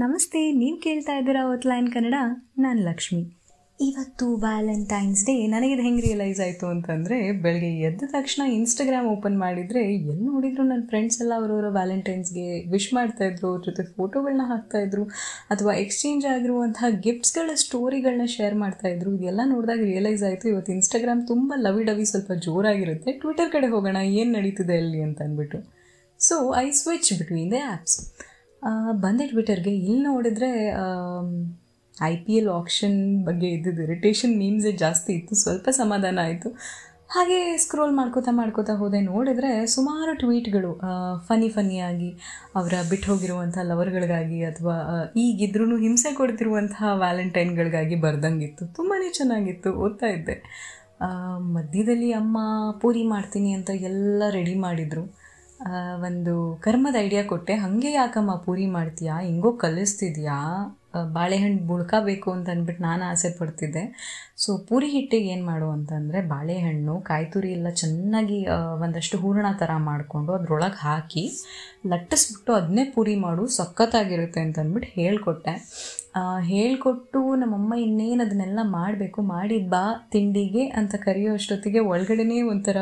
ನಮಸ್ತೆ, ನೀವು ಕೇಳ್ತಾ ಇದ್ದೀರಾ ಔಟ್ಲೈನ್ ಕನ್ನಡ ನಾನು ಲಕ್ಷ್ಮಿ. ಇವತ್ತು ವ್ಯಾಲೆಂಟೈನ್ಸ್ ಡೇ ನನಗಿದು ಹೆಂಗೆ ರಿಯಲೈಸ್ ಆಯಿತು ಅಂತಂದರೆ ಬೆಳಗ್ಗೆ ಎದ್ದ ತಕ್ಷಣ ಇನ್ಸ್ಟಾಗ್ರಾಮ್ ಓಪನ್ ಮಾಡಿದರೆ ಎಲ್ಲಿ ನೋಡಿದ್ರು ನನ್ನ ಫ್ರೆಂಡ್ಸ್ ಎಲ್ಲ ಅವರವರ ವ್ಯಾಲೆಂಟೈನ್ಸ್ಗೆ ವಿಶ್ ಮಾಡ್ತಾಯಿದ್ರು ಅವ್ರ ಜೊತೆ ಫೋಟೋಗಳನ್ನ ಹಾಕ್ತಾಯಿದ್ರು ಅಥವಾ ಎಕ್ಸ್ಚೇಂಜ್ ಆಗಿರುವಂತಹ ಗಿಫ್ಟ್ಸ್ಗಳ ಸ್ಟೋರಿಗಳನ್ನ ಶೇರ್ ಮಾಡ್ತಾಯಿದ್ರು ಇದೆಲ್ಲ ನೋಡಿದಾಗ ರಿಯಲೈಸ್ ಆಯಿತು, ಇವತ್ತು ಇನ್ಸ್ಟಾಗ್ರಾಮ್ ತುಂಬ ಲವಿ ಡವಿ ಸ್ವಲ್ಪ ಜೋರಾಗಿರುತ್ತೆ ಟ್ವಿಟರ್ ಕಡೆ ಹೋಗೋಣ, ಏನು ನಡೀತಿದೆ ಅಲ್ಲಿ ಅಂತ ಅಂದ್ಬಿಟ್ಟು so I switch between the apps ಬಂದೆ ಟ್ವಿಟರ್ಗೆ ಇಲ್ಲಿ ನೋಡಿದ್ರೆ ಐ ಪಿ ಎಲ್ ಆಪ್ಷನ್ ಬಗ್ಗೆ ಇದ್ದಿದ್ದು ಇರಿಟೇಷನ್ ಮೀಮ್ಸೇ ಜಾಸ್ತಿ ಇತ್ತು. ಸ್ವಲ್ಪ ಸಮಾಧಾನ ಆಯಿತು. ಹಾಗೆ ಸ್ಕ್ರೋಲ್ ಮಾಡ್ಕೋತಾ ಮಾಡ್ಕೋತಾ ಹೋದೆ. ನೋಡಿದ್ರೆ ಸುಮಾರು ಟ್ವೀಟ್ಗಳು ಫನಿ ಫನಿಯಾಗಿ ಅವರ ಬಿಟ್ಟು ಹೋಗಿರುವಂಥ ಲವರ್ಗಳಿಗಾಗಿ ಅಥವಾ ಈಗಿದ್ರೂ ಹಿಂಸೆ ಕೊಡ್ತಿರುವಂತಹ ವ್ಯಾಲೆಂಟೈನ್ಗಳಿಗಾಗಿ ಬರ್ದಂಗಿತ್ತು. ತುಂಬಾ ಚೆನ್ನಾಗಿತ್ತು. ಓದ್ತಾ ಇದ್ದೆ. ಮಧ್ಯದಲ್ಲಿ ಅಮ್ಮ, ಪೂರಿ ಮಾಡ್ತೀನಿ ಅಂತ ಎಲ್ಲ ರೆಡಿ ಮಾಡಿದರು. ಒಂದು ಕರ್ಮದ ಐಡಿಯಾ ಕೊಟ್ಟೆ. ಹಾಗೆ ಯಾಕಮ್ಮ ಪೂರಿ ಮಾಡ್ತೀಯಾ? ಹಿಂಗೋ ಕಲಿಸ್ತಿದ್ಯಾ? ಬಾಳೆಹಣ್ಣು ಬುಳ್ಕಬೇಕು ಅಂತ ಅಂದ್ಬಿಟ್ಟು ನಾನು ಆಸೆ ಪಡ್ತಿದ್ದೆ. ಸೊ ಪೂರಿ ಹಿಟ್ಟಿಗೆ ಏನು ಮಾಡು ಅಂತಂದರೆ ಬಾಳೆಹಣ್ಣು ಕಾಯಿ ತುರಿ ಎಲ್ಲ ಚೆನ್ನಾಗಿ ಒಂದಷ್ಟು ಹೂರಣ ಥರ ಮಾಡಿಕೊಂಡು ಅದ್ರೊಳಗೆ ಹಾಕಿ ಲಟ್ಟಿಸ್ಬಿಟ್ಟು ಅದನ್ನೇ ಪೂರಿ ಮಾಡು, ಸಖತ್ತಾಗಿರುತ್ತೆ ಅಂತಂದ್ಬಿಟ್ಟು ಹೇಳಿಕೊಟ್ಟೆ. ಹೇಳಿಕೊಟ್ಟು ನಮ್ಮಮ್ಮ ಇನ್ನೇನು ಅದನ್ನೆಲ್ಲ ಮಾಡಬೇಕು ಮಾಡಿ ಬಾ ತಿಂಡಿಗೆ ಅಂತ ಕರೆಯೋ ಅಷ್ಟೊತ್ತಿಗೆ ಒಳಗಡೆನೇ ಒಂಥರ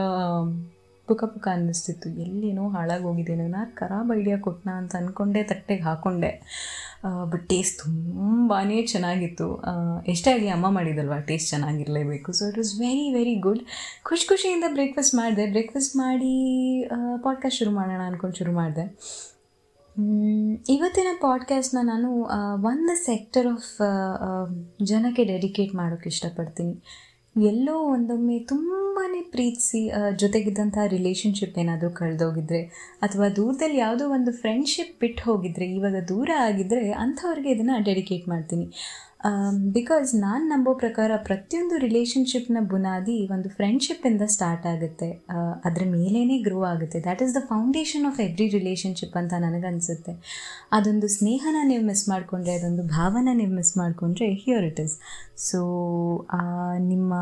ಪುಕ ಪುಕ ಅನ್ನಿಸ್ತಿತ್ತು. ಎಲ್ಲಿನೋ ಹಾಳಾಗಿ ಹೋಗಿದ್ದೇನೆ ನಾನು ಖರಾಬ್ ಐಡಿಯಾ ಕೊಟ್ಟನ ಅಂತ ಅಂದ್ಕೊಂಡೆ ತಟ್ಟೆಗೆ ಹಾಕ್ಕೊಂಡೆ ಬಟ್ ಟೇಸ್ಟ್ ತುಂಬಾ ಚೆನ್ನಾಗಿತ್ತು. ಎಷ್ಟೇ ಆಗಲಿ ಅಮ್ಮ ಮಾಡಿದಲ್ವಾ taste ಚೆನ್ನಾಗಿರಲೇಬೇಕು. So it was very very good ಖುಷಿ ಖುಷಿಯಿಂದ ಬ್ರೇಕ್ಫಾಸ್ಟ್ ಮಾಡಿದೆ. ಬ್ರೇಕ್ಫಾಸ್ಟ್ ಮಾಡಿ ಪಾಡ್ಕಾಸ್ಟ್ ಶುರು ಮಾಡೋಣ ಅಂದ್ಕೊಂಡು ಶುರು ಮಾಡಿದೆ. ಇವತ್ತಿನ ಪಾಡ್ಕಾಸ್ಟ್ನ ನಾನು ಒಂದು ಸೆಕ್ಟರ್ ಆಫ್ ಜನಕ್ಕೆ ಡೆಡಿಕೇಟ್ ಮಾಡೋಕ್ಕೆ ಇಷ್ಟಪಡ್ತೀನಿ. ಎಲ್ಲೋ ಒಂದೊಮ್ಮೆ ತುಂಬಾ ಪ್ರೀತಿಸಿ ಜೊತೆಗಿದ್ದಂಥ ರಿಲೇಷನ್ಶಿಪ್ ಏನಾದರೂ ಕಳೆದೋಗಿದ್ರೆ, ಅಥವಾ ದೂರದಲ್ಲಿ ಯಾವುದೋ ಒಂದು ಫ್ರೆಂಡ್ಶಿಪ್ ಬಿಟ್ಟು ಹೋಗಿದ್ರೆ ಇವಾಗ ದೂರ ಆಗಿದ್ದರೆ ಅಂಥವ್ರಿಗೆ ಇದನ್ನು ಡೆಡಿಕೇಟ್ ಮಾಡ್ತೀನಿ. ಬಿಕಾಸ್ ನಾನು ನಂಬೋ ಪ್ರಕಾರ ಪ್ರತಿಯೊಂದು ರಿಲೇಷನ್ಶಿಪ್ನ ಬುನಾದಿ ಒಂದು ಫ್ರೆಂಡ್ಶಿಪ್ಪಿಂದ ಸ್ಟಾರ್ಟ್ ಆಗುತ್ತೆ. ಅದರ ಮೇಲೇ ಗ್ರೋ ಆಗುತ್ತೆ. That is the foundation of every relationship ಅಂತ ನನಗನ್ಸುತ್ತೆ. ಅದೊಂದು ಸ್ನೇಹನ ನೀವು ಮಿಸ್ ಮಾಡಿಕೊಂಡ್ರೆ, ಅದೊಂದು ಭಾವನ ನೀವು ಮಿಸ್ ಮಾಡಿಕೊಂಡ್ರೆ ಹಿಯರ್ ಇಟ್ ಇಸ್ ಸೊ ನಿಮ್ಮ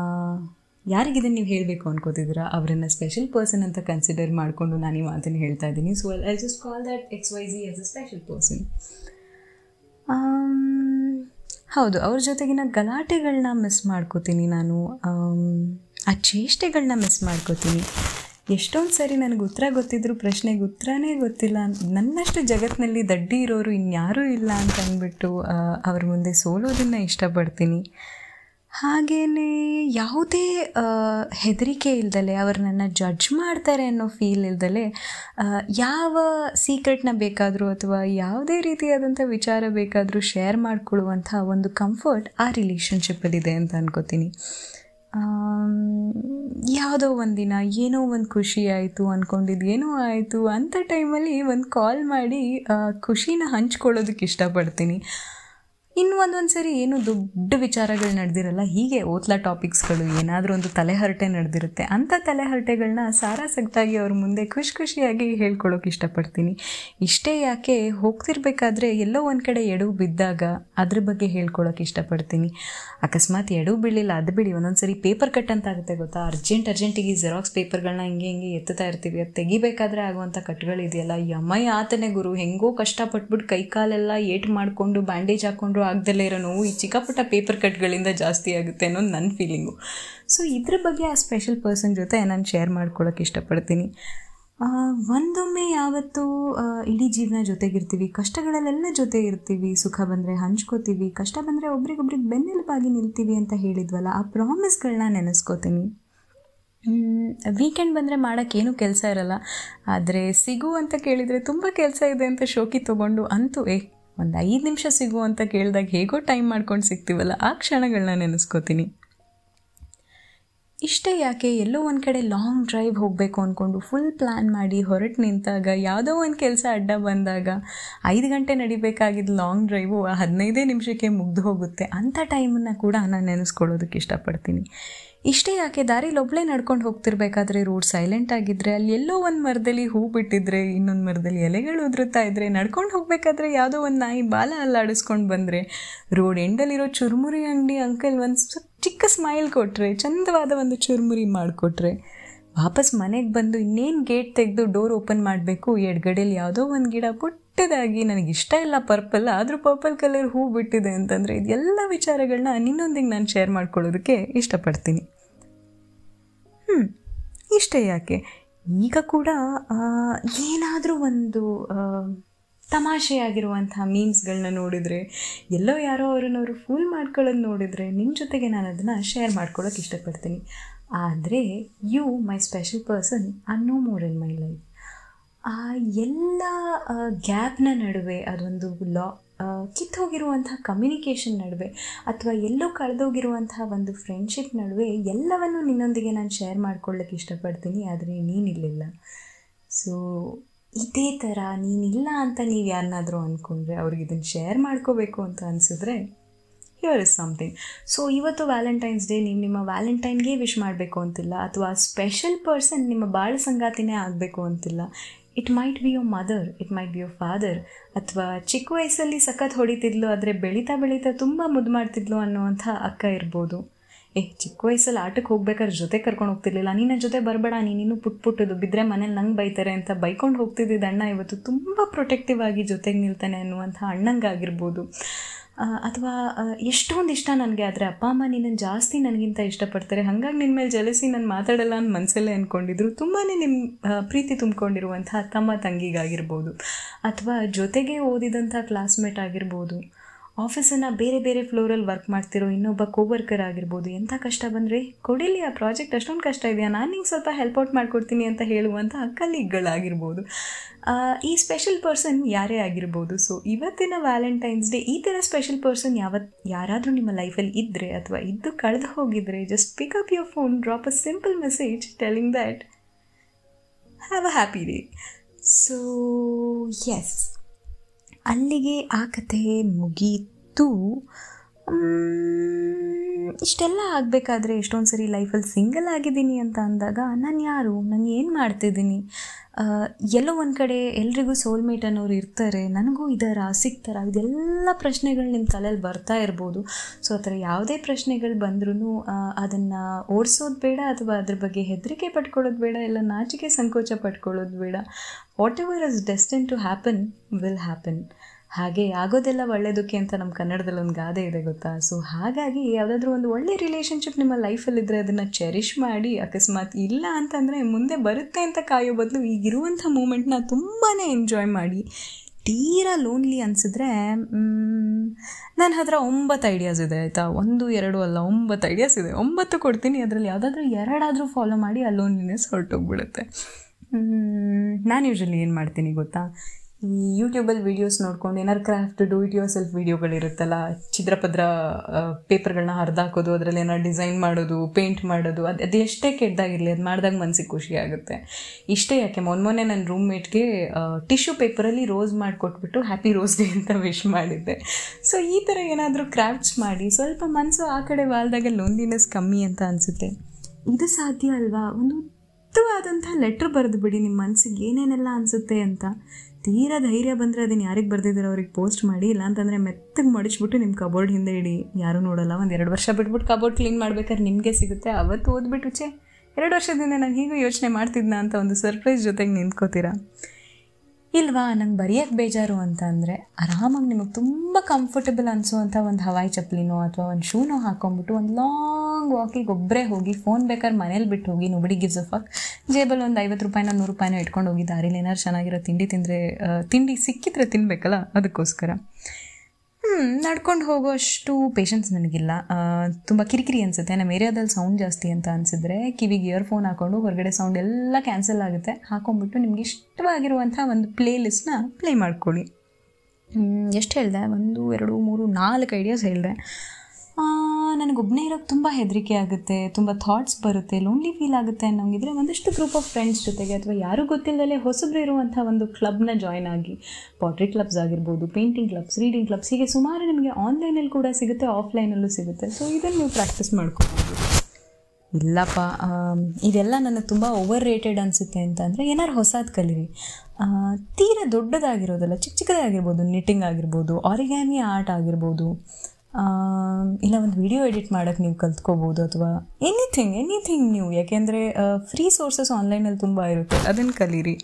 ಯಾರಿಗಿದನ್ನು ನೀವು ಹೇಳಬೇಕು ಅನ್ಕೋತಿದ್ದೀರಾ? ಅವರನ್ನು ಸ್ಪೆಷಲ್ ಪರ್ಸನ್ ಅಂತ ಕನ್ಸಿಡರ್ ಮಾಡಿಕೊಂಡು ನಾನು ಈ ಮಾತನ್ನು ಹೇಳ್ತಾ ಇದ್ದೀನಿ. So I just call that X Y G S a special person ಹೌದು, ಅವ್ರ ಜೊತೆಗಿನ ಗಲಾಟೆಗಳನ್ನ ಮಿಸ್ ಮಾಡ್ಕೋತೀನಿ ನಾನು. ಆ ಚೇಷ್ಟೆಗಳನ್ನ ಮಿಸ್ ಮಾಡ್ಕೋತೀನಿ. ಎಷ್ಟೊಂದು ಸರಿ ನನಗೆ ಉತ್ತರ ಗೊತ್ತಿದ್ರು, ಪ್ರಶ್ನೆಗೆ ಉತ್ತರನೇ ಗೊತ್ತಿಲ್ಲ. ನನ್ನಷ್ಟು ಜಗತ್ತಿನಲ್ಲಿ ದಡ್ಡಿ ಇರೋರು ಇನ್ಯಾರೂ ಇಲ್ಲ ಅಂತ ಅಂದ್ಬಿಟ್ಟು ಅವ್ರ ಮುಂದೆ ಸೋಲೋದನ್ನು ಇಷ್ಟಪಡ್ತೀನಿ. ಹಾಗೆಯೇ ಯಾವುದೇ ಹೆದರಿಕೆ ಇಲ್ದಲೆ ಅವರು ನನ್ನ ಜಡ್ಜ್ ಮಾಡ್ತಾರೆ ಅನ್ನೋ ಫೀಲ್ ಇಲ್ದಲೆ ಯಾವ ಸೀಕ್ರೆಟ್ನ ಬೇಕಾದರೂ ಅಥವಾ ಯಾವುದೇ ರೀತಿಯಾದಂಥ ವಿಚಾರ ಬೇಕಾದರೂ ಶೇರ್ ಮಾಡಿಕೊಳ್ಳುವಂಥ ಒಂದು ಕಂಫರ್ಟ್ ಆ ರಿಲೇಷನ್ಶಿಪ್ಪಲ್ಲಿದೆ ಅಂತ ಅನ್ಕೋತೀನಿ. ಯಾವುದೋ ಒಂದಿನ ಏನೋ ಒಂದು ಖುಷಿ ಆಯಿತು ಅಂದ್ಕೊಂಡಿದ್ದು ಏನೋ ಆಯಿತು ಅಂಥ ಟೈಮಲ್ಲಿ ಒಂದು ಕಾಲ್ ಮಾಡಿ ಖುಷಿನ ಹಂಚ್ಕೊಳ್ಳೋದಕ್ಕೆ ಇಷ್ಟಪಡ್ತೀನಿ. ಇನ್ನು ಒಂದೊಂದು ಸರಿ ಏನು ದೊಡ್ಡ ವಿಚಾರಗಳು ನಡೆದಿರಲ್ಲ, ಹೀಗೆ ಓತ್ಲಾ ಟಾಪಿಕ್ಸ್ಗಳು ಏನಾದರೂ ಒಂದು ತಲೆಹರಟೆ ನಡೆದಿರುತ್ತೆ, ಅಂಥ ತಲೆಹರಟೆಗಳನ್ನ ಸಾರಾಸಕ್ತಾಗಿ ಅವ್ರ ಮುಂದೆ ಖುಷಿ ಖುಷಿಯಾಗಿ ಹೇಳ್ಕೊಳ್ಳೋಕೆ ಇಷ್ಟಪಡ್ತೀನಿ. ಇಷ್ಟೇ ಯಾಕೆ, ಹೋಗ್ತಿರ್ಬೇಕಾದ್ರೆ ಎಲ್ಲೋ ಒಂದು ಕಡೆ ಎಡವು ಬಿದ್ದಾಗ ಅದ್ರ ಬಗ್ಗೆ ಹೇಳ್ಕೊಳ್ಳೋಕೆ ಇಷ್ಟಪಡ್ತೀನಿ. ಅಕಸ್ಮಾತ್ ಎಡೂ ಬೀಳಿಲ್ಲ. ಅದು ಬಿಡಿ, ಒಂದೊಂದ್ಸರಿ ಪೇಪರ್ ಕಟ್ ಅಂತ ಆಗುತ್ತೆ ಗೊತ್ತಾ? ಅರ್ಜೆಂಟ್ ಅರ್ಜೆಂಟಿಗೆ ಜೆರಾಕ್ಸ್ ಪೇಪರ್ಗಳನ್ನ ಹಿಂಗೆ ಹಿಂಗೆ ಎತ್ತುತ್ತಾ ಇರ್ತೀವಿ. ಅದು ತೆಗಿಬೇಕಾದ್ರೆ ಆಗುವಂಥ ಕಟ್ಗಳಿದೆಯಲ್ಲ ಯಮಯ ಆತನೇ ಗುರು, ಹೆಂಗೋ ಕಷ್ಟಪಟ್ಬಿಟ್ಟು ಕೈ ಕಾಲೆಲ್ಲ ಏಟು ಮಾಡಿಕೊಂಡು ಬ್ಯಾಂಡೇಜ್ ಹಾಕ್ಕೊಂಡು ಆಗದಲ್ಲೇ ಇರೋ ನೋವು ಈ ಚಿಕ್ಕಪುಟ್ಟ ಪೇಪರ್ ಕಟ್ಗಳಿಂದ ಜಾಸ್ತಿ ಆಗುತ್ತೆ ಅನ್ನೋದು ನನ್ನ ಫೀಲಿಂಗು ಸೊ ಇದ್ರ ಬಗ್ಗೆ ಆ ಸ್ಪೆಷಲ್ ಪರ್ಸನ್ ಜೊತೆ ನಾನು ಶೇರ್ ಮಾಡ್ಕೊಳ್ಳೋಕೆ ಇಷ್ಟಪಡ್ತೀನಿ. ಒಂದೊಮ್ಮೆ ಯಾವತ್ತೂ ಇಡೀ ಜೀವನ ಜೊತೆಗಿರ್ತೀವಿ, ಕಷ್ಟಗಳಲ್ಲೆಲ್ಲ ಜೊತೆ ಇರ್ತೀವಿ ಸುಖ ಬಂದರೆ ಹಂಚ್ಕೋತೀವಿ, ಕಷ್ಟ ಬಂದರೆ ಒಬ್ರಿಗೊಬ್ರಿಗೆ ಬೆನ್ನೆಲುಬಾಗಿ ನಿಲ್ತೀವಿ ಅಂತ ಹೇಳಿದ್ವಲ್ಲ, ಆ ಪ್ರಾಮಿಸ್ಗಳನ್ನ ನೆನೆಸ್ಕೋತೀನಿ. ವೀಕೆಂಡ್ ಬಂದರೆ ಮಾಡೋಕ್ಕೇನು ಕೆಲಸ ಇರಲ್ಲ, ಆದರೆ ಸಿಗು ಅಂತ ಕೇಳಿದರೆ ತುಂಬ ಕೆಲಸ ಇದೆ ಅಂತ ಶೋಕಿ ತೊಗೊಂಡು ಅಂತೂ, ಏ, ಒಂದು ಐದು ನಿಮಿಷ ಸಿಗು ಅಂತ ಕೇಳಿದಾಗ ಹೇಗೋ ಟೈಮ್ ಮಾಡ್ಕೊಂಡು ಸಿಗ್ತೀವಲ್ಲ, ಆ ಕ್ಷಣಗಳನ್ನ ನೆನೆಸ್ಕೋತೀನಿ. ಇಷ್ಟೇ ಯಾಕೆ? ಎಲ್ಲೋ ಒಂದು ಕಡೆ ಲಾಂಗ್ ಡ್ರೈವ್ ಹೋಗಬೇಕು ಅಂದ್ಕೊಂಡು ಫುಲ್ ಪ್ಲ್ಯಾನ್ ಮಾಡಿ ಹೊರಟು ನಿಂತಾಗ ಯಾವುದೋ ಒಂದು ಕೆಲಸ ಅಡ್ಡ ಬಂದಾಗ ಐದು ಗಂಟೆ ನಡಿಬೇಕಾಗಿದ್ದ ಲಾಂಗ್ ಡ್ರೈವು ಹದಿನೈದೇ ನಿಮಿಷಕ್ಕೆ ಮುಗ್ದು ಹೋಗುತ್ತೆ. ಅಂಥ ಟೈಮನ್ನು ಕೂಡ ನಾನು ನೆನೆಸ್ಕೊಳ್ಳೋದಕ್ಕೆ ಇಷ್ಟಪಡ್ತೀನಿ. ಇಷ್ಟೇ ಯಾಕೆ? ದಾರಿಲಿ ಒಬ್ಬಳೇ ನಡ್ಕೊಂಡು ಹೋಗ್ತಿರ್ಬೇಕಾದ್ರೆ ರೋಡ್ ಸೈಲೆಂಟ್ ಆಗಿದ್ದರೆ ಅಲ್ಲಿ ಎಲ್ಲೋ ಒಂದು ಮರದಲ್ಲಿ ಹೂ ಬಿಟ್ಟಿದ್ರೆ, ಇನ್ನೊಂದು ಮರದಲ್ಲಿ ಎಲೆಗಳು ಉದುರುತ್ತಾ ಇದ್ದರೆ ನಡ್ಕೊಂಡು ಹೋಗಬೇಕಾದ್ರೆ ಯಾವುದೋ ಒಂದು ನಾಯಿ ಬಾಲ ಅಲ್ಲಾಡಿಸ್ಕೊಂಡು ಬಂದರೆ ರೋಡ್ ಎಂಡಲ್ಲಿರೋ ಚುರುಮುರಿ ಅಂಗಡಿ ಅಂಕಲ್ ಒಂದು ಚಿಕ್ಕ ಸ್ಮೈಲ್ ಕೊಟ್ಟರೆ ಚಂದವಾದ ಒಂದು ಚುರುಮುರಿ ಮಾಡಿಕೊಟ್ರೆ, ವಾಪಸ್ ಮನೆಗೆ ಬಂದು ಇನ್ನೇನು ಗೇಟ್ ತೆಗೆದು ಡೋರ್ ಓಪನ್ ಮಾಡಬೇಕು ಎಡ್ಗಡೆಯಲ್ಲಿ ಯಾವುದೋ ಒಂದು ಗಿಡ ಪುಟ್ಟದಾಗಿ ನನಗೆ ಇಷ್ಟ ಇಲ್ಲ ಪರ್ಪಲ್ ಆದರೂ ಪರ್ಪಲ್ ಕಲರ್ ಹೂ ಬಿಟ್ಟಿದೆ ಅಂತಂದರೆ ಇದೆಲ್ಲ ವಿಚಾರಗಳನ್ನ ನಿನ್ನೊಂದಿಗೆ ನಾನು ಶೇರ್ ಮಾಡ್ಕೊಳ್ಳೋದಕ್ಕೆ ಇಷ್ಟಪಡ್ತೀನಿ. ಹ್ಞೂ ಇಷ್ಟೇ ಯಾಕೆ? ಈಗ ಕೂಡ ಏನಾದರೂ ಒಂದು ತಮಾಷೆಯಾಗಿರುವಂಥ ಮೀಮ್ಸ್ಗಳನ್ನ ನೋಡಿದರೆ, ಎಲ್ಲೋ ಯಾರೋ ಅವರನ್ನು ಅವರು ಫೂಲ್ ಮಾಡ್ಕೊಳ್ಳೋದು ನೋಡಿದರೆ ನಿಮ್ಮ ಜೊತೆಗೆ ನಾನು ಅದನ್ನು ಶೇರ್ ಮಾಡ್ಕೊಳ್ಳೋಕೆ ಇಷ್ಟಪಡ್ತೀನಿ. ಆದರೆ you my special person are no more in my life ಆ ಎಲ್ಲ ಗ್ಯಾಪ್ನ ನಡುವೆ, ಅದೊಂದು ಲಾ ಕಿತ್ತೋಗಿರುವಂಥ ಕಮ್ಯುನಿಕೇಷನ್ ನಡುವೆ, ಅಥವಾ ಎಲ್ಲೋ ಕಳೆದೋಗಿರುವಂತಹ ಒಂದು ಫ್ರೆಂಡ್ಶಿಪ್ ನಡುವೆ, ಎಲ್ಲವನ್ನು ನಿನ್ನೊಂದಿಗೆ ನಾನು ಶೇರ್ ಮಾಡ್ಕೊಳ್ಳೋಕ್ಕೆ ಇಷ್ಟಪಡ್ತೀನಿ, ಆದರೆ ನೀನಿಲ್ಲ ಸೊ ಇದೇ ಥರ ನೀನಿಲ್ಲ ಅಂತ ನೀವು ಯಾರನ್ನಾದರೂ ಅಂದ್ಕೊಂಡ್ರೆ ಅವ್ರಿಗೆ ಇದನ್ನು ಶೇರ್ ಮಾಡ್ಕೋಬೇಕು ಅಂತ ಅನಿಸಿದ್ರೆ ಹಿಯರ್ ಇಸ್ ಸಮಥಿಂಗ್ ಸೊ ಇವತ್ತು ವ್ಯಾಲೆಂಟೈನ್ಸ್ ಡೇ ನೀವು ನಿಮ್ಮ ವ್ಯಾಲೆಂಟೈನ್ಗೆ ವಿಶ್ ಮಾಡಬೇಕು ಅಂತಿಲ್ಲ ಅಥವಾ ಸ್ಪೆಷಲ್ ಪರ್ಸನ್ ನಿಮ್ಮ ಬಾಳ ಸಂಗಾತಿನೇ ಆಗಬೇಕು ಅಂತಿಲ್ಲ. It might be your mother it might be your father ಅಥವಾ ಚಿಕ್ಕ ವಯಸ್ಸಲ್ಲಿ ಸಖತ್ ಹೊಡಿತಿದ್ಲು ಆದರೆ ಬೆಳೀತಾ ಬೆಳೀತಾ ತುಂಬ ಮುದ್ದು ಮಾಡ್ತಿದ್ಲು ಅನ್ನೋವಂಥ ಅಕ್ಕ ಇರ್ಬೋದು. ಏ, ಚಿಕ್ಕ ವಯಸ್ಸಲ್ಲಿ ಆಟಕ್ಕೆ ಹೋಗ್ಬೇಕಾದ್ರೆ ಜೊತೆ ಕರ್ಕೊಂಡು ಹೋಗ್ತಿರ್ಲಿಲ್ಲ. ನೀನ ಜೊತೆ ಬರಬೇಡ, ನೀನು ಪುಟ್ ಪುಟ್ಟದು. ಬಿದ್ದರೆ ಮನೇಲಿ ನಂಗೆ ಬೈತಾರೆ ಅಂತ ಬೈಕೊಂಡು ಹೋಗ್ತಿದ್ದಿದ್ದ ಅಣ್ಣ ಇವತ್ತು ತುಂಬ ಪ್ರೊಟೆಕ್ಟಿವ್ ಆಗಿ ಜೊತೆಗೆ ನಿಲ್ತಾನೆ ಅನ್ನುವಂಥ ಅಣ್ಣಂಗಾಗಿರ್ಬೋದು. ಅಥವಾ ಎಷ್ಟೊಂದು ಇಷ್ಟ ನನಗೆ ಆದರೆ ಅಪ್ಪ, ಅಮ್ಮ ನಿನ್ನನ್ನು ಜಾಸ್ತಿ ನನಗಿಂತ ಇಷ್ಟಪಡ್ತಾರೆ. ಹಾಗಾಗಿ ನಿನ್ನ ಮೇಲೆ ಜಲಸಿ ನಾನು ಮಾತಾಡಲ್ಲ ಅಂತ ಮನಸ್ಸಲ್ಲೇ ಅಂದ್ಕೊಂಡಿದ್ರು ತುಂಬಾ ನಿಮ್ಮ ಪ್ರೀತಿ ತುಂಬಿಕೊಂಡಿರುವಂಥ ತಮ್ಮ ತಂಗಿಗಾಗಿರ್ಬೋದು. ಅಥವಾ ಜೊತೆಗೆ ಓದಿದಂಥ ಕ್ಲಾಸ್ಮೇಟ್ ಆಗಿರ್ಬೋದು. ಆಫೀಸನ್ನು ಬೇರೆ ಬೇರೆ ಫ್ಲೋರಲ್ಲಿ ವರ್ಕ್ ಮಾಡ್ತಿರೋ ಇನ್ನೊಬ್ಬ ಕೋವರ್ಕರ್ ಆಗಿರ್ಬೋದು, ಎಂಥ ಕಷ್ಟ ಬಂದರೆ? ಕೊಡಿಲಿ, ಆ ಪ್ರಾಜೆಕ್ಟ್ ಅಷ್ಟೊಂದು ಕಷ್ಟ ಇದೆಯಾ? ನಾನು ನಿಂಗೆ ಸ್ವಲ್ಪ ಹೆಲ್ಪ್ ಔಟ್ ಮಾಡಿಕೊಡ್ತೀನಿ ಅಂತ ಹೇಳುವಂಥ ಕಲೀಗ್ಗಳಾಗಿರ್ಬೋದು. ಈ ಸ್ಪೆಷಲ್ ಪರ್ಸನ್ ಯಾರೇ ಆಗಿರ್ಬೋದು ಸೊ ಇವತ್ತಿನ ವ್ಯಾಲೆಂಟೈನ್ಸ್ ಡೇ ಈ ಥರ ಸ್ಪೆಷಲ್ ಪರ್ಸನ್ ಯಾವತ್, ಯಾರಾದರೂ ನಿಮ್ಮ ಲೈಫಲ್ಲಿ ಇದ್ದರೆ ಅಥವಾ ಇದ್ದು ಕಳೆದು ಹೋಗಿದ್ರೆ just pick up your phone drop a simple message telling that have a happy day so yes ಅಲ್ಲಿಗೆ ಆ ಕಥೆ ಮುಗೀತು. ಇಷ್ಟೆಲ್ಲ ಆಗಬೇಕಾದ್ರೆ ಎಷ್ಟೊಂದು ಸರಿ ಲೈಫಲ್ಲಿ ಸಿಂಗಲ್ ಆಗಿದ್ದೀನಿ ಅಂತ ಅಂದಾಗ, ನಾನು ಯಾರು? ನಾನು ಏನು ಮಾಡ್ತಿದ್ದೀನಿ? ಎಲ್ಲೋ ಒಂದು ಕಡೆ ಎಲ್ರಿಗೂ ಸೋಲ್ಮೇಟ್ ಅನ್ನೋರು ಇರ್ತಾರೆ. ನನಗೂ ಇದಾರ ಸಿಗ್ತಾರ? ಇದೆಲ್ಲ ಪ್ರಶ್ನೆಗಳು ನಿಮ್ಮ ತಲೆಯಲ್ಲಿ ಬರ್ತಾ ಇರ್ಬೋದು. ಸೊ ಆ ಥರ ಯಾವುದೇ ಪ್ರಶ್ನೆಗಳು ಬಂದ್ರೂ ಅದನ್ನು ಓಡಿಸೋದು ಬೇಡ ಅಥವಾ ಅದ್ರ ಬಗ್ಗೆ ಹೆದರಿಕೆ ಪಟ್ಕೊಳ್ಳೋದು ಬೇಡ, ಇಲ್ಲ ನಾಚಿಕೆ ಸಂಕೋಚ ಪಟ್ಕೊಳ್ಳೋದು ಬೇಡ. Whatever is destined to happen will happen ಹಾಗೆ ಆಗೋದೆಲ್ಲ ಒಳ್ಳೆಯದಕ್ಕೆ ಅಂತ ನಮ್ಮ ಕನ್ನಡದಲ್ಲಿ ಒಂದು ಗಾದೆ ಇದೆ ಗೊತ್ತಾ? ಸೊ ಹಾಗಾಗಿ ಯಾವುದಾದ್ರೂ ಒಂದು ಒಳ್ಳೆ ರಿಲೇಷನ್ಶಿಪ್ ನಿಮ್ಮ ಲೈಫಲ್ಲಿದ್ದರೆ ಅದನ್ನು ಚೆರಿಷ್ ಮಾಡಿ, ಅಕಸ್ಮಾತ್ ಇಲ್ಲ ಅಂತಂದರೆ ಮುಂದೆ ಬರುತ್ತೆ ಅಂತ ಕಾಯೋ ಬದಲು ಈಗಿರುವಂಥ ಮೂಮೆಂಟ್ನ ತುಂಬಾ ಎಂಜಾಯ್ ಮಾಡಿ, ತೀರಾ ಲೋನ್ಲಿ ಅನಿಸಿದ್ರೆ ನನ್ನ ಹತ್ರ ಒಂಬತ್ತು ಐಡಿಯಾಸ್ ಇದೆ ಆಯಿತಾ? ಒಂದು, ಎರಡು ಅಲ್ಲ, ಒಂಬತ್ತು ಐಡಿಯಾಸ್ ಇದೆ. ಒಂಬತ್ತು ಕೊಡ್ತೀನಿ, ಅದರಲ್ಲಿ ಯಾವುದಾದ್ರೂ ಎರಡಾದರೂ ಫಾಲೋ ಮಾಡಿ ಆ ಲೋನ್ಲಿನೆಸ್ ಹೊರಟೋಗ್ಬಿಡುತ್ತೆ. ನಾನು ಯೂಶ್ವಲಿ ಏನು ಮಾಡ್ತೀನಿ ಗೊತ್ತಾ? ಯೂಟ್ಯೂಬಲ್ಲಿ ವೀಡಿಯೋಸ್ ನೋಡ್ಕೊಂಡು ಏನಾರು craft do it yourself ವೀಡಿಯೋಗಳಿರುತ್ತಲ್ಲ ಚಿತ್ರಪದ್ರ ಪೇಪರ್ಗಳನ್ನ ಹರಿದಾಕೋದು, ಅದರಲ್ಲಿ ಏನಾರು ಡಿಸೈನ್ ಮಾಡೋದು ಪೇಂಟ್ ಮಾಡೋದು, ಅದು ಅದು ಎಷ್ಟೇ ಕೆಟ್ಟದಾಗಿರಲಿ, ಅದು ಮಾಡಿದಾಗ ಮನಸ್ಸಿಗೆ ಖುಷಿ ಆಗುತ್ತೆ. ಇಷ್ಟೇ ಯಾಕೆ, ಮೊನ್ನೆ ಮೊನ್ನೆ ನನ್ನ ರೂಮ್ಮೇಟ್ಗೆ ಟಿಶ್ಯೂ ಪೇಪರಲ್ಲಿ ರೋಸ್ ಮಾಡಿಕೊಟ್ಬಿಟ್ಟು ಹ್ಯಾಪಿ ರೋಸ್ ಡೇ ಅಂತ ವಿಶ್ ಮಾಡಿದ್ದೆ. ಸೊ ಈ ಥರ ಏನಾದರೂ ಕ್ರಾಫ್ಟ್ಸ್ ಮಾಡಿ, ಸ್ವಲ್ಪ ಮನಸ್ಸು ಆ ಕಡೆ ವಾಲ್ದಾಗ ಲೋನ್ಲಿನೆಸ್ ಕಮ್ಮಿ ಅಂತ ಅನಿಸುತ್ತೆ. ಇದು ಸಾಧ್ಯ ಅಲ್ವಾ? ಒಂದು ಉತ್ತಮವಾದಂಥ ಲೆಟ್ರ್ ಬರೆದು ಬಿಡಿ ನಿಮ್ಮ ಮನಸ್ಸಿಗೆ ಏನೇನೆಲ್ಲ ಅನಿಸುತ್ತೆ ಅಂತ. ತೀರಾ ಧೈರ್ಯ ಬಂದರೆ ಅದನ್ನು ಯಾರಿಗೆ ಬರೆದಿದ್ದಾರೆ ಅವ್ರಿಗೆ ಪೋಸ್ಟ್ ಮಾಡಿ, ಇಲ್ಲಾಂತಂದರೆ ಮೆತ್ತಗೆ ಮಡಿಚ್ಬಿಟ್ಟು ನಿಮ್ಮ ಕಬೋರ್ಡ್ ಹಿಂದೆ ಇಡಿ. ಯಾರೂ ನೋಡೋಲ್ಲ, ಒಂದು ಎರಡು ವರ್ಷ ಬಿಟ್ಬಿಟ್ಟು ಕಬೋರ್ಡ್ ಕ್ಲೀನ್ ಮಾಡ್ಬೇಕಾದ್ರೆ ನಿಮಗೆ ಸಿಗುತ್ತೆ. ಅವತ್ತು ಓದ್ಬಿಟ್ಟು ಛೇ ಎರಡು ವರ್ಷದಿಂದ ನಾನು ಹೀಗೂ ಯೋಚನೆ ಮಾಡ್ತಿದ್ನ ಅಂತ ಒಂದು ಸರ್ಪ್ರೈಸ್ ಜೊತೆಗೆ ನಿಂತ್ಕೋತೀರಾ? ಇಲ್ವಾ? ನಂಗೆ ಬರೆಯೋಕ್ಕೆ ಬೇಜಾರು ಅಂತ ಅಂದರೆ ಆರಾಮಾಗಿ ನಿಮಗೆ ತುಂಬ ಕಂಫರ್ಟಬಲ್ ಅನಿಸುವಂಥ ಒಂದು ಹವಾಯಿ ಚಪ್ಪಲಿನೋ ಅಥವಾ ಒಂದು ಶೂನೋ ಹಾಕೊಂಡ್ಬಿಟ್ಟು ಒಂದು ಲಾಂಗ್ ವಾಕಿಗೆ ಒಬ್ಬರೇ ಹೋಗಿ ಫೋನ್ ಬೇಕಾದ್ರೆ ಮನೇಲಿ ಬಿಟ್ಟು ಹೋಗಿ ನೋಬಡಿ ಗಿವ್ಸ್ ಅ ಫಕ್ ಜೇಬಲ್ಲಿ ಒಂದು ಐವತ್ತು ರೂಪಾಯಿನ ನೂರು ರೂಪಾಯಿನೋ ಇಟ್ಕೊಂಡು ಹೋಗಿ ದಾರಿಲಿ ಏನಾದ್ರು ಚೆನ್ನಾಗಿರೋ ತಿಂಡಿ ತಿಂದರೆ ತಿಂಡಿ ಸಿಕ್ಕಿದ್ರೆ ತಿನ್ನಬೇಕಲ್ಲ ಅದಕ್ಕೋಸ್ಕರ. ನಡ್ಕೊಂಡು ಹೋಗೋಷ್ಟು ಪೇಷನ್ಸ್ ನನಗಿಲ್ಲ. ತುಂಬ ಕಿರಿಕಿರಿ ಅನಿಸುತ್ತೆ. ನಮ್ಮ ಏರಿಯಾದಲ್ಲಿ ಸೌಂಡ್ ಜಾಸ್ತಿ ಅಂತ ಅನಿಸಿದ್ರೆ ಕಿವಿಗೆ ಇಯರ್ಫೋನ್ ಹಾಕೊಂಡು ಹೊರಗಡೆ ಸೌಂಡ್ ಎಲ್ಲ ಕ್ಯಾನ್ಸಲ್ ಆಗುತ್ತೆ. ಹಾಕೊಂಡ್ಬಿಟ್ಟು ನಿಮ್ಗೆ ಇಷ್ಟವಾಗಿರುವಂಥ ಒಂದು ಪ್ಲೇ ಲಿಸ್ಟ್ನ ಪ್ಲೇ ಮಾಡ್ಕೊಳ್ಳಿ. ಎಷ್ಟು ಹೇಳಿದೆ? ಒಂದು, ಎರಡು, ಮೂರು, ನಾಲ್ಕು ಐಡಿಯಾಸ್ ಹೇಳಿದೆ. ನನಗೊಬ್ಬನೇ ಇರೋಕ್ಕೆ ತುಂಬ ಹೆದರಿಕೆ ಆಗುತ್ತೆ, ತುಂಬ ಥಾಟ್ಸ್ ಬರುತ್ತೆ ಲೋನ್ಲಿ ಫೀಲ್ ಆಗುತ್ತೆ ಅನ್ನೋಂಗಿದ್ರೆ ಒಂದಷ್ಟು ಗ್ರೂಪ್ ಆಫ್ ಫ್ರೆಂಡ್ಸ್ ಜೊತೆಗೆ ಅಥವಾ ಯಾರೂ ಗೊತ್ತಿಲ್ಲದಲ್ಲೇ ಹೊಸಬ್ರು ಇರುವಂಥ ಒಂದು ಕ್ಲಬ್ನ ಜಾಯ್ನ್ ಆಗಿ ಪಾಟ್ರಿ ಕ್ಲಬ್ಸ್ ಆಗಿರ್ಬೋದು ಪೇಂಟಿಂಗ್ ಕ್ಲಬ್ಸ್ ರೀಡಿಂಗ್ ಕ್ಲಬ್ಸ್ ಹೀಗೆ ಸುಮಾರು ನಿಮಗೆ ಆನ್ಲೈನಲ್ಲಿ ಕೂಡ ಸಿಗುತ್ತೆ ಆಫ್ಲೈನಲ್ಲೂ ಸಿಗುತ್ತೆ. ಸೊ ಇದನ್ನು ನೀವು ಪ್ರಾಕ್ಟೀಸ್ ಮಾಡ್ಕೋಬೋದು. ಇಲ್ಲಪ್ಪ ಇದೆಲ್ಲ ನನಗೆ ತುಂಬ ಓವರ್ ರೇಟೆಡ್ ಅನಿಸುತ್ತೆ ಅಂತಂದರೆ ಏನಾರು ಹೊಸದು ಕಲೀರಿ. ತೀರಾ ದೊಡ್ಡದಾಗಿರೋದಲ್ಲ ಚಿಕ್ಕ ಚಿಕ್ಕದಾಗಿರ್ಬೋದು ನಿಟ್ಟಿಂಗ್ ಆಗಿರ್ಬೋದು ಆರಿಗ್ಯಾಮಿ ಆರ್ಟ್ ಆಗಿರ್ಬೋದು ಇಲ್ಲ, ಒಂದು ವಿಡಿಯೋ ಎಡಿಟ್ ಮಾಡೋಕ್ಕೆ ನೀವು ಕಲ್ತ್ಕೋಬೋದು ಅಥವಾ ಎನಿಥಿಂಗ್ ಎನಿಥಿಂಗ್ ನೀವು ಯಾಕೆಂದರೆ ಫ್ರೀ ಸೋರ್ಸಸ್ ಆನ್ಲೈನಲ್ಲಿ ತುಂಬ ಇರುತ್ತೆ. ಅದನ್ನು ಕಲೀರಿ.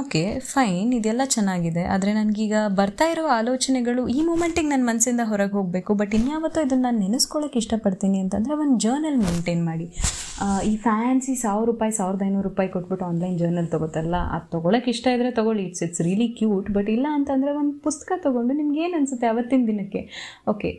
ಓಕೆ ಫೈನ್ ಇದೆಲ್ಲ ಚೆನ್ನಾಗಿದೆ. ಆದರೆ ನನಗೀಗ ಬರ್ತಾ ಇರೋ ಆಲೋಚನೆಗಳು ಈ ಮೂಮೆಂಟಿಗೆ ನನ್ನ ಮನಸ್ಸಿಂದ ಹೊರಗೆ ಹೋಗಬೇಕು. ಬಟ್ ಇನ್ಯಾವತ್ತೋ ಇದನ್ನು ನಾನು ನೆನೆಸ್ಕೊಳ್ಳೋಕೆ ಇಷ್ಟಪಡ್ತೀನಿ ಅಂತಂದರೆ ಒಂದು ಜರ್ನಲ್ ಮೇಂಟೈನ್ ಮಾಡಿ. ಈ ಫ್ಯಾನ್ಸಿ ಸಾವಿರ ರೂಪಾಯಿ, ಸಾವಿರದ ಐನೂರು ರೂಪಾಯಿ ಕೊಟ್ಬಿಟ್ಟು ಆನ್ಲೈನ್ ಜರ್ನಲ್ ತೊಗೋತಾರಲ್ಲ, ಅದು ತೊಗೊಳಕ್ಕೆ ಇಷ್ಟ ಇದ್ದರೆ ತೊಗೊಳ್ಳಿ. It's it's really cute but ಇಲ್ಲ ಅಂತಂದರೆ ಒಂದು ಪುಸ್ತಕ ತೊಗೊಂಡು ನಿಮ್ಗೆ ಏನು ಅನಿಸುತ್ತೆ ಅವತ್ತಿನ ದಿನಕ್ಕೆ? Okay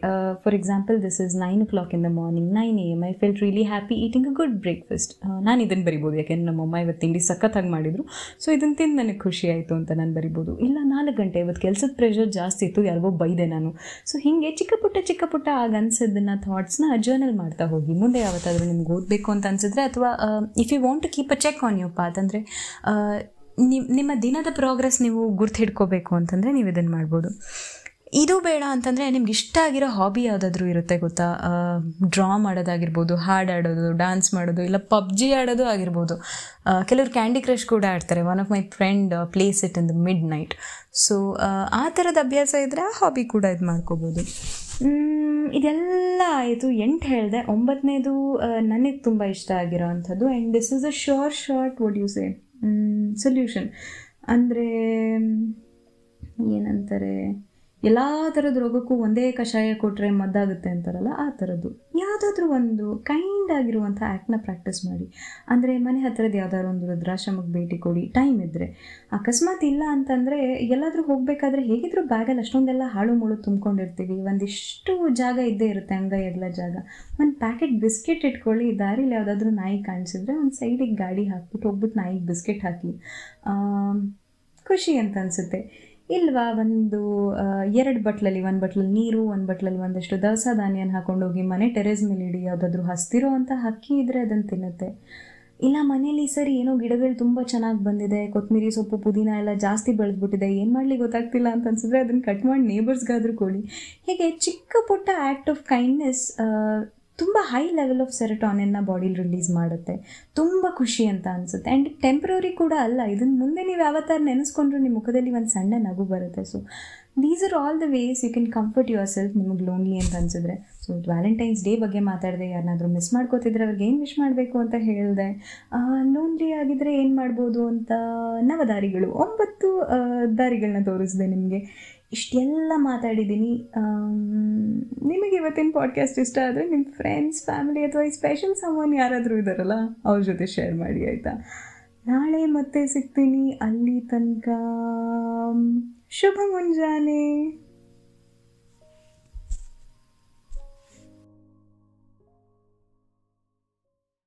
for example this is nine o'clock in the morning nine A M I feel really happy eating a good breakfast ನಾನು ಇದನ್ನು ಬರಿಬೋದು, ಯಾಕೆಂದ್ರೆ ನಮ್ಮಮ್ಮ ಇವತ್ತು ತಿಂಡಿ ಸಖತ್ತಾಗಿ ಮಾಡಿದರು. ಸೊ ಇದನ್ನು ತಿಂದು ನನಗೆ ಖುಷಿ ಆಯಿತು ಅಂತ ನಾನು ಬರಿಬೋದು. ಇಲ್ಲ, ನಾಲ್ಕು ಗಂಟೆ ಇವತ್ತು ಕೆಲಸದ ಪ್ರೆಷರ್ ಜಾಸ್ತಿ ಇತ್ತು, ಯಾರಿಗೋ ಬೈದೆ ನಾನು. ಸೊ ಹೀಗೆ ಚಿಕ್ಕ ಪುಟ್ಟ ಚಿಕ್ಕ ಪುಟ್ಟ ಆಗ ಅನ್ಸಿದ್ದನ್ನ ಥಾಟ್ಸ್ನ ಜರ್ನಲ್ ಮಾಡ್ತಾ ಹೋಗಿ. ಮುಂದೆ ಯಾವತ್ತಾದರೂ ನಿಮ್ಗೆ ಓದಬೇಕು ಅಂತ ಅನ್ಸಿದ್ರೆ ಅಥವಾ if you want to keep a check on your path ಅಂದರೆ ನಿಮ್ಮ ದಿನದ ಪ್ರೋಗ್ರೆಸ್ ನೀವು ಗುರ್ತು ಹಿಡ್ಕೋಬೇಕು ಅಂತಂದರೆ ನೀವು ಇದನ್ನು ಮಾಡ್ಬೋದು. ಇದು ಬೇಡ ಅಂತಂದರೆ ನಿಮ್ಗೆ ಇಷ್ಟ ಆಗಿರೋ ಹಾಬಿ ಯಾವುದಾದ್ರೂ ಇರುತ್ತೆ ಗೊತ್ತಾ? ಡ್ರಾ ಮಾಡೋದಾಗಿರ್ಬೋದು, ಹಾಡು ಆಡೋದು ಡ್ಯಾನ್ಸ್ ಮಾಡೋದು, ಇಲ್ಲ ಪಬ್ಜಿ ಆಡೋದು ಆಗಿರ್ಬೋದು. ಕೆಲವರು ಕ್ಯಾಂಡಿ ಕ್ರಶ್ ಕೂಡ ಆಡ್ತಾರೆ one of my friend plays it in the midnight so ಆ ಥರದ ಅಭ್ಯಾಸ ಇದ್ದರೆ ಆ ಹಾಬಿ ಕೂಡ ಇದು ಮಾಡ್ಕೋಬೋದು. ಇದೆಲ್ಲ ಆಯಿತು ಎಂಟು ಹೇಳಿದೆ ಒಂಬತ್ತನೇದು ನನಗೆ ತುಂಬ ಇಷ್ಟ ಆಗಿರೋ ಅಂಥದ್ದು and this is a sure shot what you say solution ಅಂದರೆ, ಏನಂತಾರೆ? ಎಲ್ಲ ಥರದ ರೋಗಕ್ಕೂ ಒಂದೇ ಕಷಾಯ ಕೊಟ್ಟರೆ ಮದ್ದಾಗುತ್ತೆ ಅಂತಾರಲ್ಲ, ಆ ಥರದ್ದು ಯಾವುದಾದ್ರೂ ಒಂದು ಕೈಂಡ್ ಆಗಿರುವಂಥ ಆ್ಯಕ್ಟ್ನ ಪ್ರಾಕ್ಟೀಸ್ ಮಾಡಿ. ಅಂದರೆ ಮನೆ ಹತ್ತಿರದ ಯಾವುದಾದ್ರು ಒಂದು ವೃದ್ಧಾಶ್ರಮಕ್ಕೆ ಭೇಟಿ ಕೊಡಿ ಟೈಮ್ ಇದ್ದರೆ ಅಕಸ್ಮಾತ್ ಇಲ್ಲ ಅಂತಂದರೆ ಎಲ್ಲಾದರೂ ಹೋಗಬೇಕಾದ್ರೆ ಹೇಗಿದ್ರೂ ಬ್ಯಾಗಲ್ಲಿ ಅಷ್ಟೊಂದೆಲ್ಲ ಹಾಳು ಮುಳು ತುಂಬ್ಕೊಂಡಿರ್ತೀವಿ. ಒಂದಿಷ್ಟು ಜಾಗ ಇದ್ದೇ ಇರುತ್ತೆ, ಅಂಗೈ ಎಲ್ಲ ಜಾಗ. ಒಂದು ಪ್ಯಾಕೆಟ್ ಬಿಸ್ಕೆಟ್ ಇಟ್ಕೊಳ್ಳಿ, ದಾರಿಲಿ ಯಾವುದಾದ್ರೂ ನಾಯಿ ಕಾಣಿಸಿದ್ರೆ ಒಂದು ಸೈಡಿಗೆ ಗಾಡಿ ಹಾಕ್ಬಿಟ್ಟು ಹೋಗ್ಬಿಟ್ಟು ನಾಯಿಗೆ ಬಿಸ್ಕೆಟ್ ಹಾಕಿ. ಖುಷಿ ಅಂತ ಅನಿಸುತ್ತೆ. ಇಲ್ವಾ ಒಂದು ಎರಡು ಬಟ್ಲಲ್ಲಿ, ಒಂದು ಬಟ್ಲಲ್ಲಿ ನೀರು, ಒಂದು ಬಟ್ಲಲ್ಲಿ ಒಂದಷ್ಟು ದವಸ ಧಾನ್ಯನ ಹಾಕೊಂಡೋಗಿ ಮನೆ ಟೆರೇಸ್ ಮೇಲೆ ಇಡಿ, ಯಾವುದಾದ್ರೂ ಹಸ್ತಿರೋ ಅಂತ ಹಕ್ಕಿ ಇದ್ದರೆ ಅದನ್ನು ತಿನ್ನುತ್ತೆ. ಇಲ್ಲ, ಮನೇಲಿ ಸರಿ ಏನೋ ಗಿಡಗಳು ತುಂಬ ಚೆನ್ನಾಗಿ ಬಂದಿದೆ ಕೊತ್ತಂಬರಿ ಸೊಪ್ಪು, ಪುದೀನ ಎಲ್ಲ ಜಾಸ್ತಿ ಬೆಳೆದ್ಬಿಟ್ಟಿದೆ, ಏನು ಮಾಡಲಿ ಗೊತ್ತಾಗ್ತಿಲ್ಲ ಅಂತ ಅನ್ಸಿದ್ರೆ ಅದನ್ನು ಕಟ್ ಮಾಡಿ ನೇಬರ್ಸ್ಗಾದ್ರೂ ಕೊಡಿ. ಹೀಗೆ ಚಿಕ್ಕ ಪುಟ್ಟ ಆ್ಯಕ್ಟ್ ಆಫ್ ಕೈಂಡ್ನೆಸ್ ತುಂಬ ಹೈ ಲೆವೆಲ್ ಆಫ್ ಸೆರಟಾನಿನ್ನ ಬಾಡಿಲಿ ರಿಲೀಸ್ ಮಾಡುತ್ತೆ. ತುಂಬ ಖುಷಿ ಅಂತ ಅನಿಸುತ್ತೆ. ಆ್ಯಂಡ್ ಟೆಂಪ್ರರಿ ಕೂಡ ಅಲ್ಲ ಇದನ್ನು ಮುಂದೆ ನೀವು ಯಾವತ್ತಾರು ನೆನೆಸ್ಕೊಂಡ್ರು ನಿಮ್ಮ ಮುಖದಲ್ಲಿ ಒಂದು ಸಣ್ಣ ನಗು ಬರುತ್ತೆ. So these are all the ways you can comfort yourself ನಿಮಗೆ ಲೋನ್ಲಿ ಅಂತ ಅನ್ಸಿದ್ರೆ. ಸೊ ವ್ಯಾಲೆಂಟೈನ್ಸ್ ಡೇ ಬಗ್ಗೆ ಮಾತಾಡಿದೆ ಯಾರನ್ನಾದರೂ ಮಿಸ್ ಮಾಡ್ಕೋತಿದ್ರೆ ಅವ್ರಿಗೆ ಏನು ವಿಶ್ ಮಾಡಬೇಕು ಅಂತ ಹೇಳಿದೆ. ಲೋನ್ಲಿ ಆಗಿದ್ರೆ ಏನು ಮಾಡ್ಬೋದು ಅಂತ ನವದಾರಿಗಳು, ಒಂಬತ್ತು ದಾರಿಗಳನ್ನ ತೋರಿಸಿದೆ ನಿಮಗೆ. ಇಷ್ಟೆಲ್ಲ ಮಾತಾಡಿದ್ದೀನಿ ನಿಮಗೆ ಇವತ್ತಿನ ಪಾಡ್ಕಾಸ್ಟ್ ಇಷ್ಟ ಆದರೆ ನಿಮ್ಮ ಫ್ರೆಂಡ್ಸ್ ಫ್ಯಾಮಿಲಿ ಅಥವಾ ಈ ಸ್ಪೆಷಲ್ ಸಮೋನ್ ಯಾರಾದರೂ ಇದ್ದಾರಲ್ಲ ಅವ್ರ ಜೊತೆ ಶೇರ್ ಮಾಡಿ, ಆಯಿತಾ? ನಾಳೆ ಮತ್ತೆ ಸಿಗ್ತೀನಿ. ಅಲ್ಲಿ ತನಕ शुभ मुंजाने